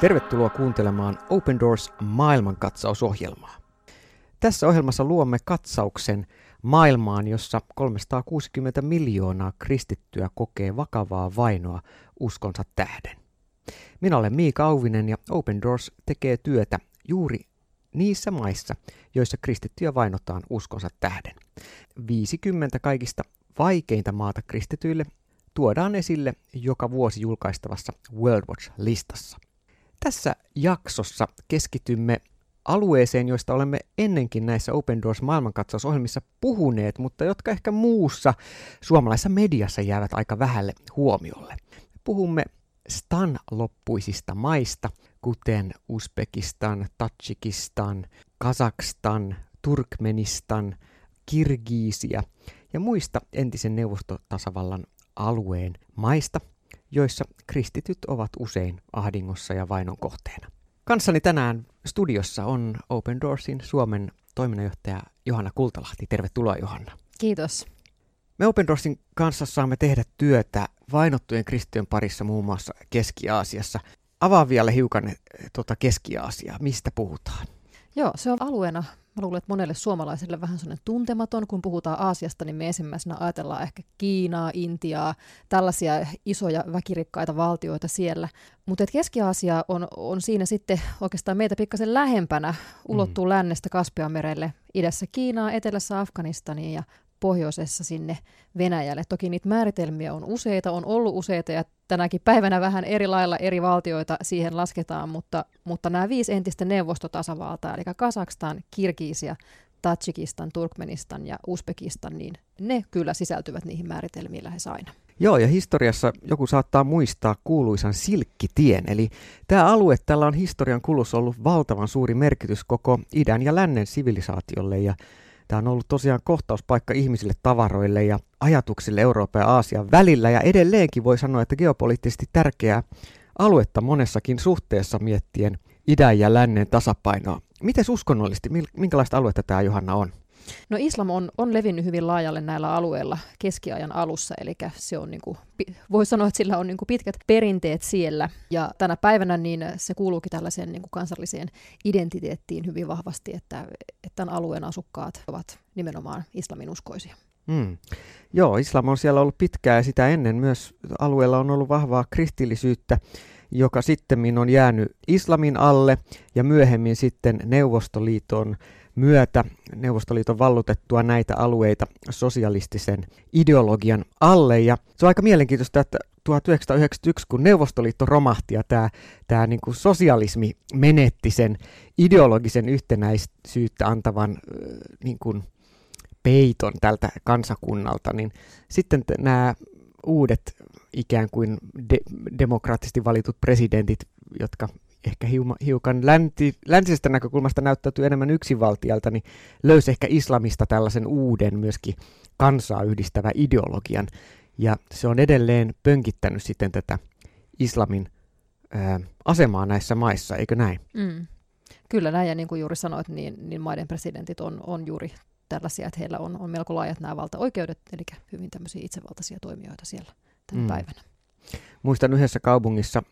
Tervetuloa kuuntelemaan Open Doors maailmankatsausohjelmaa. Tässä ohjelmassa luomme katsauksen maailmaan, jossa 360 miljoonaa kristittyä kokee vakavaa vainoa uskonsa tähden. Minä olen Miika Auvinen ja Open Doors tekee työtä juuri niissä maissa, joissa kristittyjä vainotaan uskonsa tähden. 50 kaikista vaikeinta maata kristityille tuodaan esille joka vuosi julkaistavassa World Watch-listassa. Tässä jaksossa keskitymme alueeseen, joista olemme ennenkin näissä Open Doors maailmankatsausohjelmissa puhuneet, mutta jotka ehkä muussa suomalaisessa mediassa jäävät aika vähälle huomiolle. Puhumme stan-loppuisista maista, kuten Uzbekistan, Tatsikistan, Kazakstan, Turkmenistan, Kirgiisia ja muista entisen neuvostotasavallan alueen maista, joissa kristityt ovat usein ahdingossa ja vainon kohteena. Kanssani tänään studiossa on Open Doorsin Suomen toiminnanjohtaja Johanna Kultalahti. Tervetuloa Johanna. Kiitos. Me Open Doorsin kanssa saamme tehdä työtä vainottujen kristittyjen parissa muun muassa Keski-Aasiassa. Avaa vielä hiukan eh, tuota Keski-Aasiaa. Mistä puhutaan? Joo, se on alueena Mä luulen, että monelle suomalaiselle vähän sellainen tuntematon, kun puhutaan Aasiasta, niin me ensimmäisenä ajatellaan ehkä Kiinaa, Intiaa, tällaisia isoja väkirikkaita valtioita siellä. Mutta Keski-Aasia on, on siinä sitten oikeastaan meitä pikkasen lähempänä, ulottuu mm. lännestä Kaspian merelle, idässä Kiinaa, etelässä Afganistania ja pohjoisessa sinne Venäjälle. Toki niitä määritelmiä on useita, on ollut useita ja tänäkin päivänä vähän eri lailla eri valtioita siihen lasketaan, mutta, mutta nämä viisi entistä neuvostotasavaltaa, eli Kazakstan, Kirgisia, Tatsikistan, Turkmenistan ja Uzbekistan, niin ne kyllä sisältyvät niihin määritelmiin lähes aina. Joo, ja historiassa joku saattaa muistaa kuuluisan Silkkitien, eli tämä alue, tällä on historian kulussa ollut valtavan suuri merkitys koko idän ja lännen sivilisaatiolle, ja Tämä on ollut tosiaan kohtauspaikka ihmisille, tavaroille ja ajatuksille Euroopan ja Aasian välillä ja edelleenkin voi sanoa, että geopoliittisesti tärkeää aluetta monessakin suhteessa miettien idän ja lännen tasapainoa. Miten uskonnollisesti, minkälaista aluetta tämä Johanna on? No islam on, on levinnyt hyvin laajalle näillä alueilla keskiajan alussa, eli se on niin kuin, voi sanoa, että sillä on niin kuin pitkät perinteet siellä. Ja tänä päivänä niin se kuuluukin tällaiseen niin kuin kansalliseen identiteettiin hyvin vahvasti, että, että tämän alueen asukkaat ovat nimenomaan islaminuskoisia. Mm. Joo, islam on siellä ollut pitkään ja sitä ennen myös alueella on ollut vahvaa kristillisyyttä joka sitten on jäänyt islamin alle ja myöhemmin sitten Neuvostoliiton myötä Neuvostoliiton vallutettua näitä alueita sosialistisen ideologian alle. Ja se on aika mielenkiintoista, että 1991, kun Neuvostoliitto romahti ja tämä, tämä niin kuin sosialismi menetti sen ideologisen yhtenäisyyttä antavan niin kuin peiton tältä kansakunnalta, niin sitten nämä uudet ikään kuin de- demokraattisesti valitut presidentit, jotka ehkä hiukan länti, läntisestä näkökulmasta näyttäytyy enemmän yksinvaltialta, niin löysi ehkä islamista tällaisen uuden myöskin kansaa yhdistävä ideologian. Ja se on edelleen pönkittänyt sitten tätä islamin ää, asemaa näissä maissa, eikö näin? Mm. Kyllä näin, ja niin kuin juuri sanoit, niin, niin maiden presidentit on, on juuri tällaisia, että heillä on, on melko laajat nämä valtaoikeudet, eli hyvin tämmöisiä itsevaltaisia toimijoita siellä tänä mm. päivänä. Muistan yhdessä kaupungissa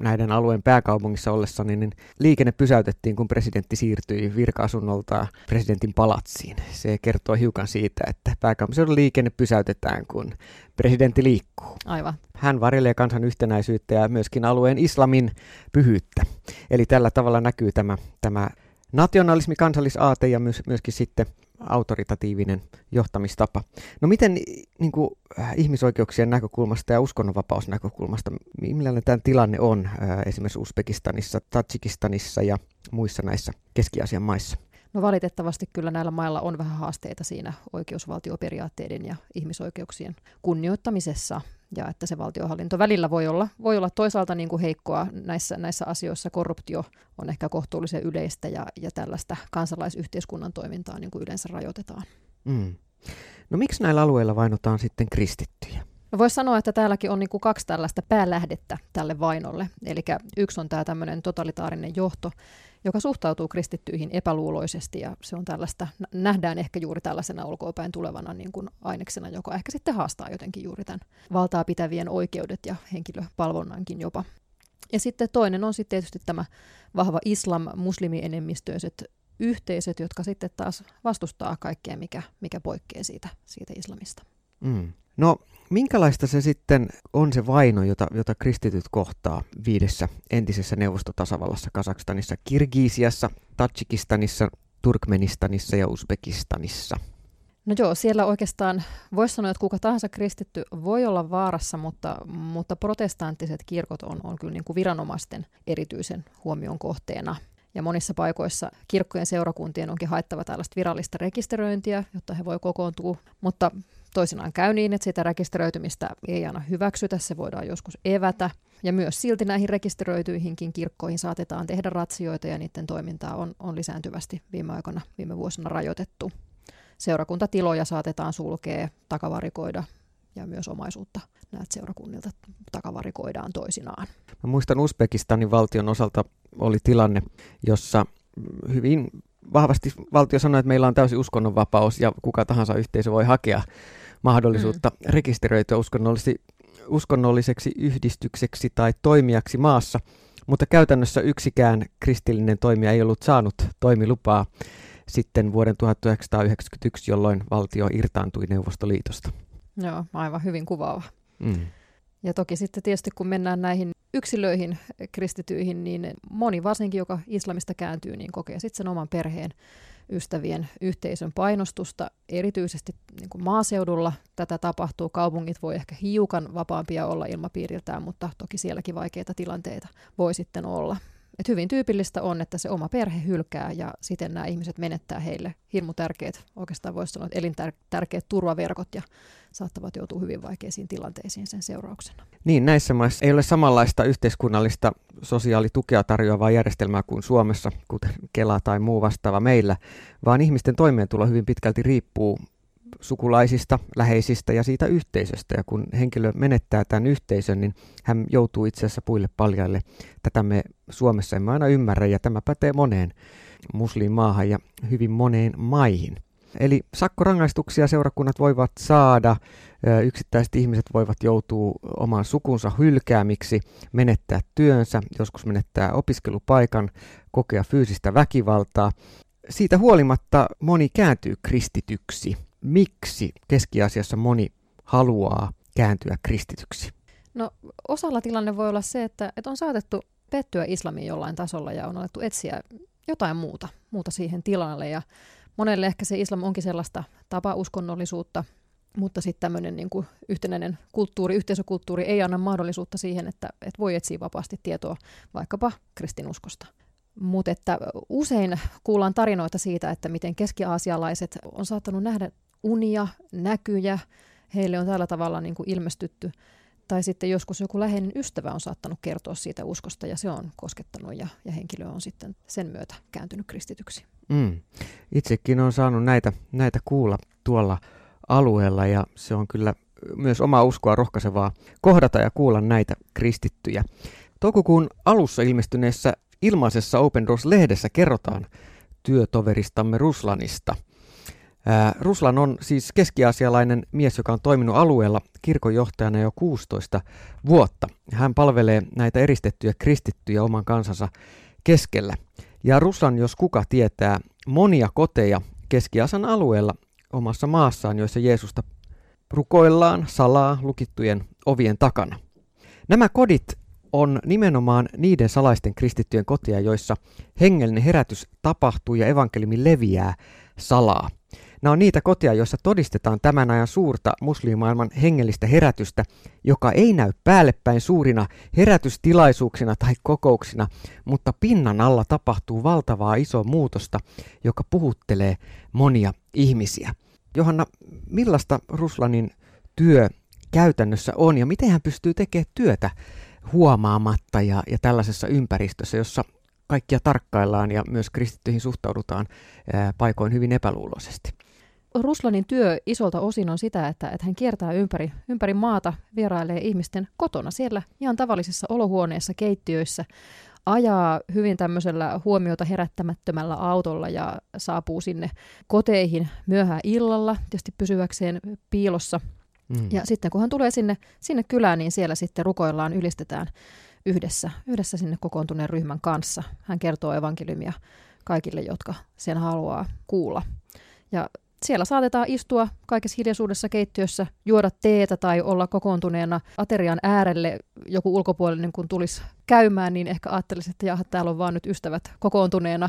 näiden alueen pääkaupungissa ollessani, niin liikenne pysäytettiin, kun presidentti siirtyi virka-asunnolta presidentin palatsiin. Se kertoo hiukan siitä, että pääkaupunkiseudun liikenne pysäytetään, kun presidentti liikkuu. Aivan. Hän varjelee kansan yhtenäisyyttä ja myöskin alueen islamin pyhyyttä. Eli tällä tavalla näkyy tämä, tämä nationalismi, kansallisaate ja myös, myöskin sitten autoritatiivinen johtamistapa. No miten niin kuin, äh, ihmisoikeuksien näkökulmasta ja uskonnonvapausnäkökulmasta, millainen tämä tilanne on äh, esimerkiksi Uzbekistanissa, Tatsikistanissa ja muissa näissä Keski-Aasian maissa? No valitettavasti kyllä näillä mailla on vähän haasteita siinä oikeusvaltioperiaatteiden ja ihmisoikeuksien kunnioittamisessa ja että se valtiohallinto välillä voi olla, voi olla toisaalta niin kuin heikkoa näissä, näissä asioissa. Korruptio on ehkä kohtuullisen yleistä ja, ja tällaista kansalaisyhteiskunnan toimintaa niin kuin yleensä rajoitetaan. Mm. No miksi näillä alueilla vainotaan sitten kristittyjä? No voisi sanoa, että täälläkin on niin kuin kaksi tällaista päälähdettä tälle vainolle. Eli yksi on tämä tämmöinen totalitaarinen johto, joka suhtautuu kristittyihin epäluuloisesti ja se on tällaista, nähdään ehkä juuri tällaisena ulkoapäin tulevana niin kuin aineksena, joka ehkä sitten haastaa jotenkin juuri tämän valtaa pitävien oikeudet ja henkilöpalvonnankin jopa. Ja sitten toinen on sitten tietysti tämä vahva islam, muslimienemmistöiset yhteisöt, jotka sitten taas vastustaa kaikkea, mikä, mikä poikkeaa siitä, siitä islamista. Mm. No, minkälaista se sitten on se vaino, jota, jota kristityt kohtaa viidessä entisessä neuvostotasavallassa, Kazakstanissa, Kirgiisiassa, Tatsikistanissa, Turkmenistanissa ja Uzbekistanissa? No joo, siellä oikeastaan voisi sanoa, että kuka tahansa kristitty voi olla vaarassa, mutta, mutta protestanttiset kirkot on, on kyllä niin kuin viranomaisten erityisen huomion kohteena. Ja monissa paikoissa kirkkojen seurakuntien onkin haettava tällaista virallista rekisteröintiä, jotta he voi kokoontua. Mutta toisinaan käy niin, että sitä rekisteröitymistä ei aina hyväksytä, se voidaan joskus evätä. Ja myös silti näihin rekisteröityihinkin kirkkoihin saatetaan tehdä ratsioita ja niiden toimintaa on, on lisääntyvästi viime aikoina, viime vuosina rajoitettu. Seurakuntatiloja saatetaan sulkea, takavarikoida ja myös omaisuutta näitä seurakunnilta takavarikoidaan toisinaan. Mä muistan Uzbekistanin valtion osalta oli tilanne, jossa hyvin vahvasti valtio sanoi, että meillä on täysi uskonnonvapaus ja kuka tahansa yhteisö voi hakea mahdollisuutta mm. rekisteröityä uskonnollisesti, uskonnolliseksi yhdistykseksi tai toimijaksi maassa, mutta käytännössä yksikään kristillinen toimija ei ollut saanut toimilupaa sitten vuoden 1991, jolloin valtio irtaantui Neuvostoliitosta. Joo, aivan hyvin kuvaava. Mm. Ja toki sitten tietysti kun mennään näihin yksilöihin, kristityihin, niin moni varsinkin, joka islamista kääntyy, niin kokee sitten sen oman perheen ystävien yhteisön painostusta. Erityisesti niin kuin maaseudulla tätä tapahtuu. Kaupungit voi ehkä hiukan vapaampia olla ilmapiiriltään, mutta toki sielläkin vaikeita tilanteita voi sitten olla. Et hyvin tyypillistä on, että se oma perhe hylkää ja siten nämä ihmiset menettää heille hirmu tärkeät, oikeastaan voisi sanoa, elintärkeät turvaverkot ja saattavat joutua hyvin vaikeisiin tilanteisiin sen seurauksena. Niin, näissä maissa ei ole samanlaista yhteiskunnallista sosiaalitukea tarjoavaa järjestelmää kuin Suomessa, kuten Kela tai muu vastaava meillä, vaan ihmisten toimeentulo hyvin pitkälti riippuu sukulaisista, läheisistä ja siitä yhteisöstä. Ja kun henkilö menettää tämän yhteisön, niin hän joutuu itse asiassa puille paljaille. Tätä me Suomessa emme aina ymmärrä ja tämä pätee moneen muslimaahan ja hyvin moneen maihin. Eli sakkorangaistuksia seurakunnat voivat saada, yksittäiset ihmiset voivat joutua oman sukunsa hylkäämiksi, menettää työnsä, joskus menettää opiskelupaikan, kokea fyysistä väkivaltaa. Siitä huolimatta moni kääntyy kristityksi miksi Keski-Aasiassa moni haluaa kääntyä kristityksi? No osalla tilanne voi olla se, että, että on saatettu pettyä islamiin jollain tasolla ja on alettu etsiä jotain muuta, muuta siihen tilalle. Ja monelle ehkä se islam onkin sellaista tapauskonnollisuutta, mutta sitten tämmöinen niin kuin yhtenäinen kulttuuri, yhteisökulttuuri ei anna mahdollisuutta siihen, että, että voi etsiä vapaasti tietoa vaikkapa kristinuskosta. Mutta että usein kuullaan tarinoita siitä, että miten keski-aasialaiset on saattanut nähdä unia, näkyjä, heille on tällä tavalla niin kuin ilmestytty. Tai sitten joskus joku läheinen ystävä on saattanut kertoa siitä uskosta ja se on koskettanut ja, ja henkilö on sitten sen myötä kääntynyt kristityksi. Mm. Itsekin on saanut näitä, näitä kuulla tuolla alueella ja se on kyllä myös omaa uskoa rohkaisevaa kohdata ja kuulla näitä kristittyjä. Toukokuun alussa ilmestyneessä ilmaisessa Open Doors-lehdessä kerrotaan työtoveristamme Ruslanista – Ruslan on siis keskiasialainen mies, joka on toiminut alueella kirkonjohtajana jo 16 vuotta. Hän palvelee näitä eristettyjä kristittyjä oman kansansa keskellä. Ja Ruslan, jos kuka tietää, monia koteja keskiasan alueella omassa maassaan, joissa Jeesusta rukoillaan salaa lukittujen ovien takana. Nämä kodit on nimenomaan niiden salaisten kristittyjen kotia, joissa hengellinen herätys tapahtuu ja evankeliumi leviää salaa. Nämä on niitä kotia, joissa todistetaan tämän ajan suurta muslimaailman hengellistä herätystä, joka ei näy päällepäin suurina herätystilaisuuksina tai kokouksina, mutta pinnan alla tapahtuu valtavaa iso muutosta, joka puhuttelee monia ihmisiä. Johanna, millaista Ruslanin työ käytännössä on ja miten hän pystyy tekemään työtä huomaamatta ja, ja tällaisessa ympäristössä, jossa kaikkia tarkkaillaan ja myös kristittyihin suhtaudutaan ää, paikoin hyvin epäluuloisesti? Ruslanin työ isolta osin on sitä, että, että hän kiertää ympäri, ympäri maata, vierailee ihmisten kotona siellä ihan tavallisissa olohuoneissa, keittiöissä, ajaa hyvin tämmöisellä huomiota herättämättömällä autolla ja saapuu sinne koteihin myöhään illalla, tietysti pysyväkseen piilossa. Mm. Ja sitten kun hän tulee sinne, sinne kylään, niin siellä sitten rukoillaan, ylistetään, yhdessä, yhdessä sinne kokoontuneen ryhmän kanssa. Hän kertoo evankeliumia kaikille, jotka sen haluaa kuulla. Ja siellä saatetaan istua kaikessa hiljaisuudessa keittiössä, juoda teetä tai olla kokoontuneena aterian äärelle. Joku ulkopuolinen kun tulisi käymään, niin ehkä ajattelisi, että jaha, täällä on vaan nyt ystävät kokoontuneena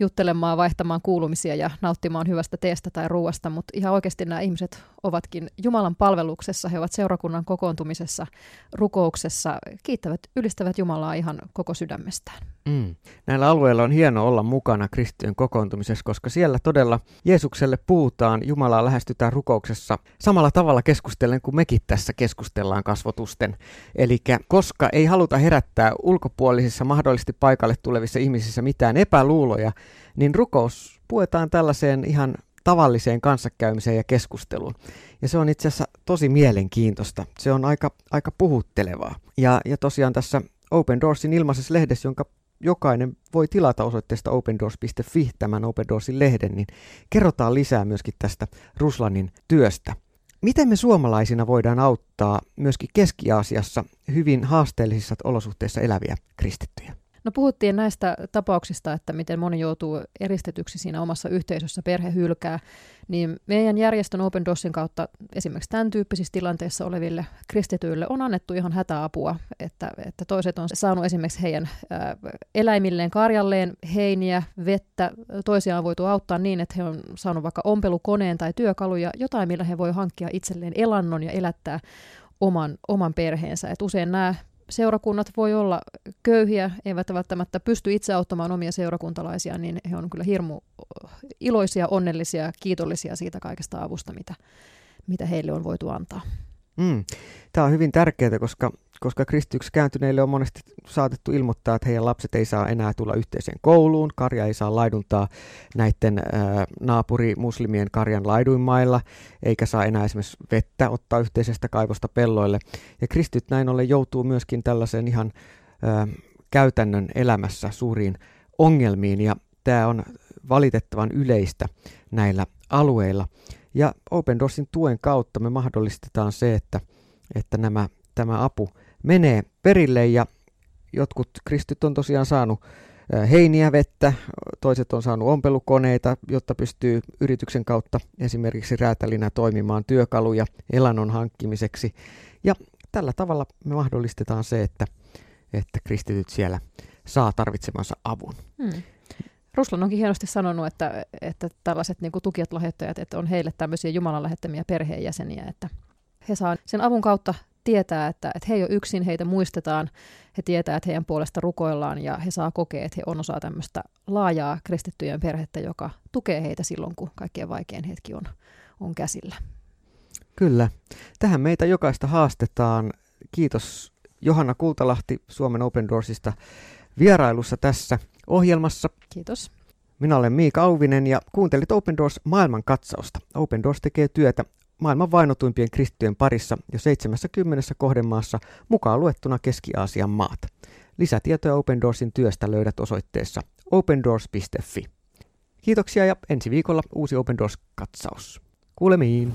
juttelemaan, vaihtamaan kuulumisia ja nauttimaan hyvästä teestä tai ruoasta, mutta ihan oikeasti nämä ihmiset ovatkin Jumalan palveluksessa, he ovat seurakunnan kokoontumisessa, rukouksessa, kiittävät, ylistävät Jumalaa ihan koko sydämestään. Mm. Näillä alueilla on hieno olla mukana kristittyjen kokoontumisessa, koska siellä todella Jeesukselle puhutaan, Jumalaa lähestytään rukouksessa samalla tavalla keskustellen kuin mekin tässä keskustellaan kasvotusten. Eli koska ei haluta herättää ulkopuolisissa mahdollisesti paikalle tulevissa ihmisissä mitään epäluuloja, niin rukous puetaan tällaiseen ihan tavalliseen kanssakäymiseen ja keskusteluun. Ja se on itse asiassa tosi mielenkiintoista. Se on aika, aika puhuttelevaa. Ja, ja tosiaan tässä Open Doorsin ilmaisessa lehdessä, jonka jokainen voi tilata osoitteesta opendoors.fi tämän Open Doorsin lehden, niin kerrotaan lisää myöskin tästä Ruslanin työstä. Miten me suomalaisina voidaan auttaa myöskin Keski-Aasiassa hyvin haasteellisissa olosuhteissa eläviä kristittyjä? No puhuttiin näistä tapauksista, että miten moni joutuu eristetyksi siinä omassa yhteisössä, perhe hylkää, niin meidän järjestön Open Dossin kautta esimerkiksi tämän tyyppisissä tilanteissa oleville kristityille on annettu ihan hätäapua, että, että toiset on saanut esimerkiksi heidän ää, eläimilleen, karjalleen heiniä, vettä, toisiaan on voitu auttaa niin, että he on saanut vaikka ompelukoneen tai työkaluja, jotain millä he voi hankkia itselleen elannon ja elättää oman, oman perheensä. Et usein nämä seurakunnat voi olla köyhiä, eivät välttämättä pysty itse auttamaan omia seurakuntalaisia, niin he on kyllä hirmu iloisia, onnellisia, kiitollisia siitä kaikesta avusta, mitä, mitä heille on voitu antaa. Mm. Tämä on hyvin tärkeää, koska, koska kristityksi kääntyneille on monesti saatettu ilmoittaa, että heidän lapset ei saa enää tulla yhteiseen kouluun, karja ei saa laiduntaa näiden ää, naapurimuslimien karjan laiduinmailla, eikä saa enää esimerkiksi vettä ottaa yhteisestä kaivosta pelloille. Ja kristityt näin ollen joutuu myöskin tällaiseen ihan ää, käytännön elämässä suuriin ongelmiin, ja tämä on valitettavan yleistä näillä alueilla. Ja Open Doorsin tuen kautta me mahdollistetaan se, että, että nämä, tämä apu menee perille ja jotkut kristit on tosiaan saanut heiniä vettä, toiset on saanut ompelukoneita, jotta pystyy yrityksen kautta esimerkiksi räätälinä toimimaan työkaluja elannon hankkimiseksi. Ja tällä tavalla me mahdollistetaan se, että, että kristityt siellä saa tarvitsemansa avun. Hmm. Ruslan onkin hienosti sanonut, että, että tällaiset niin tukijat, lahjoittajat, että on heille tämmöisiä Jumalan lähettämiä perheenjäseniä, että he saa sen avun kautta tietää, että, että he ei ole yksin, heitä muistetaan, he tietää, että heidän puolesta rukoillaan ja he saa kokea, että he on osa tämmöistä laajaa kristittyjen perhettä, joka tukee heitä silloin, kun kaikkein vaikein hetki on, on käsillä. Kyllä. Tähän meitä jokaista haastetaan. Kiitos Johanna Kultalahti Suomen Open Doorsista vierailussa tässä ohjelmassa. Kiitos. Minä olen Miika Auvinen ja kuuntelit Open Doors maailman katsausta. Open Doors tekee työtä maailman vainotuimpien kristittyjen parissa jo 70 kohdemaassa mukaan luettuna Keski-Aasian maat. Lisätietoja Open Doorsin työstä löydät osoitteessa opendoors.fi. Kiitoksia ja ensi viikolla uusi Open Doors-katsaus. Kuulemiin!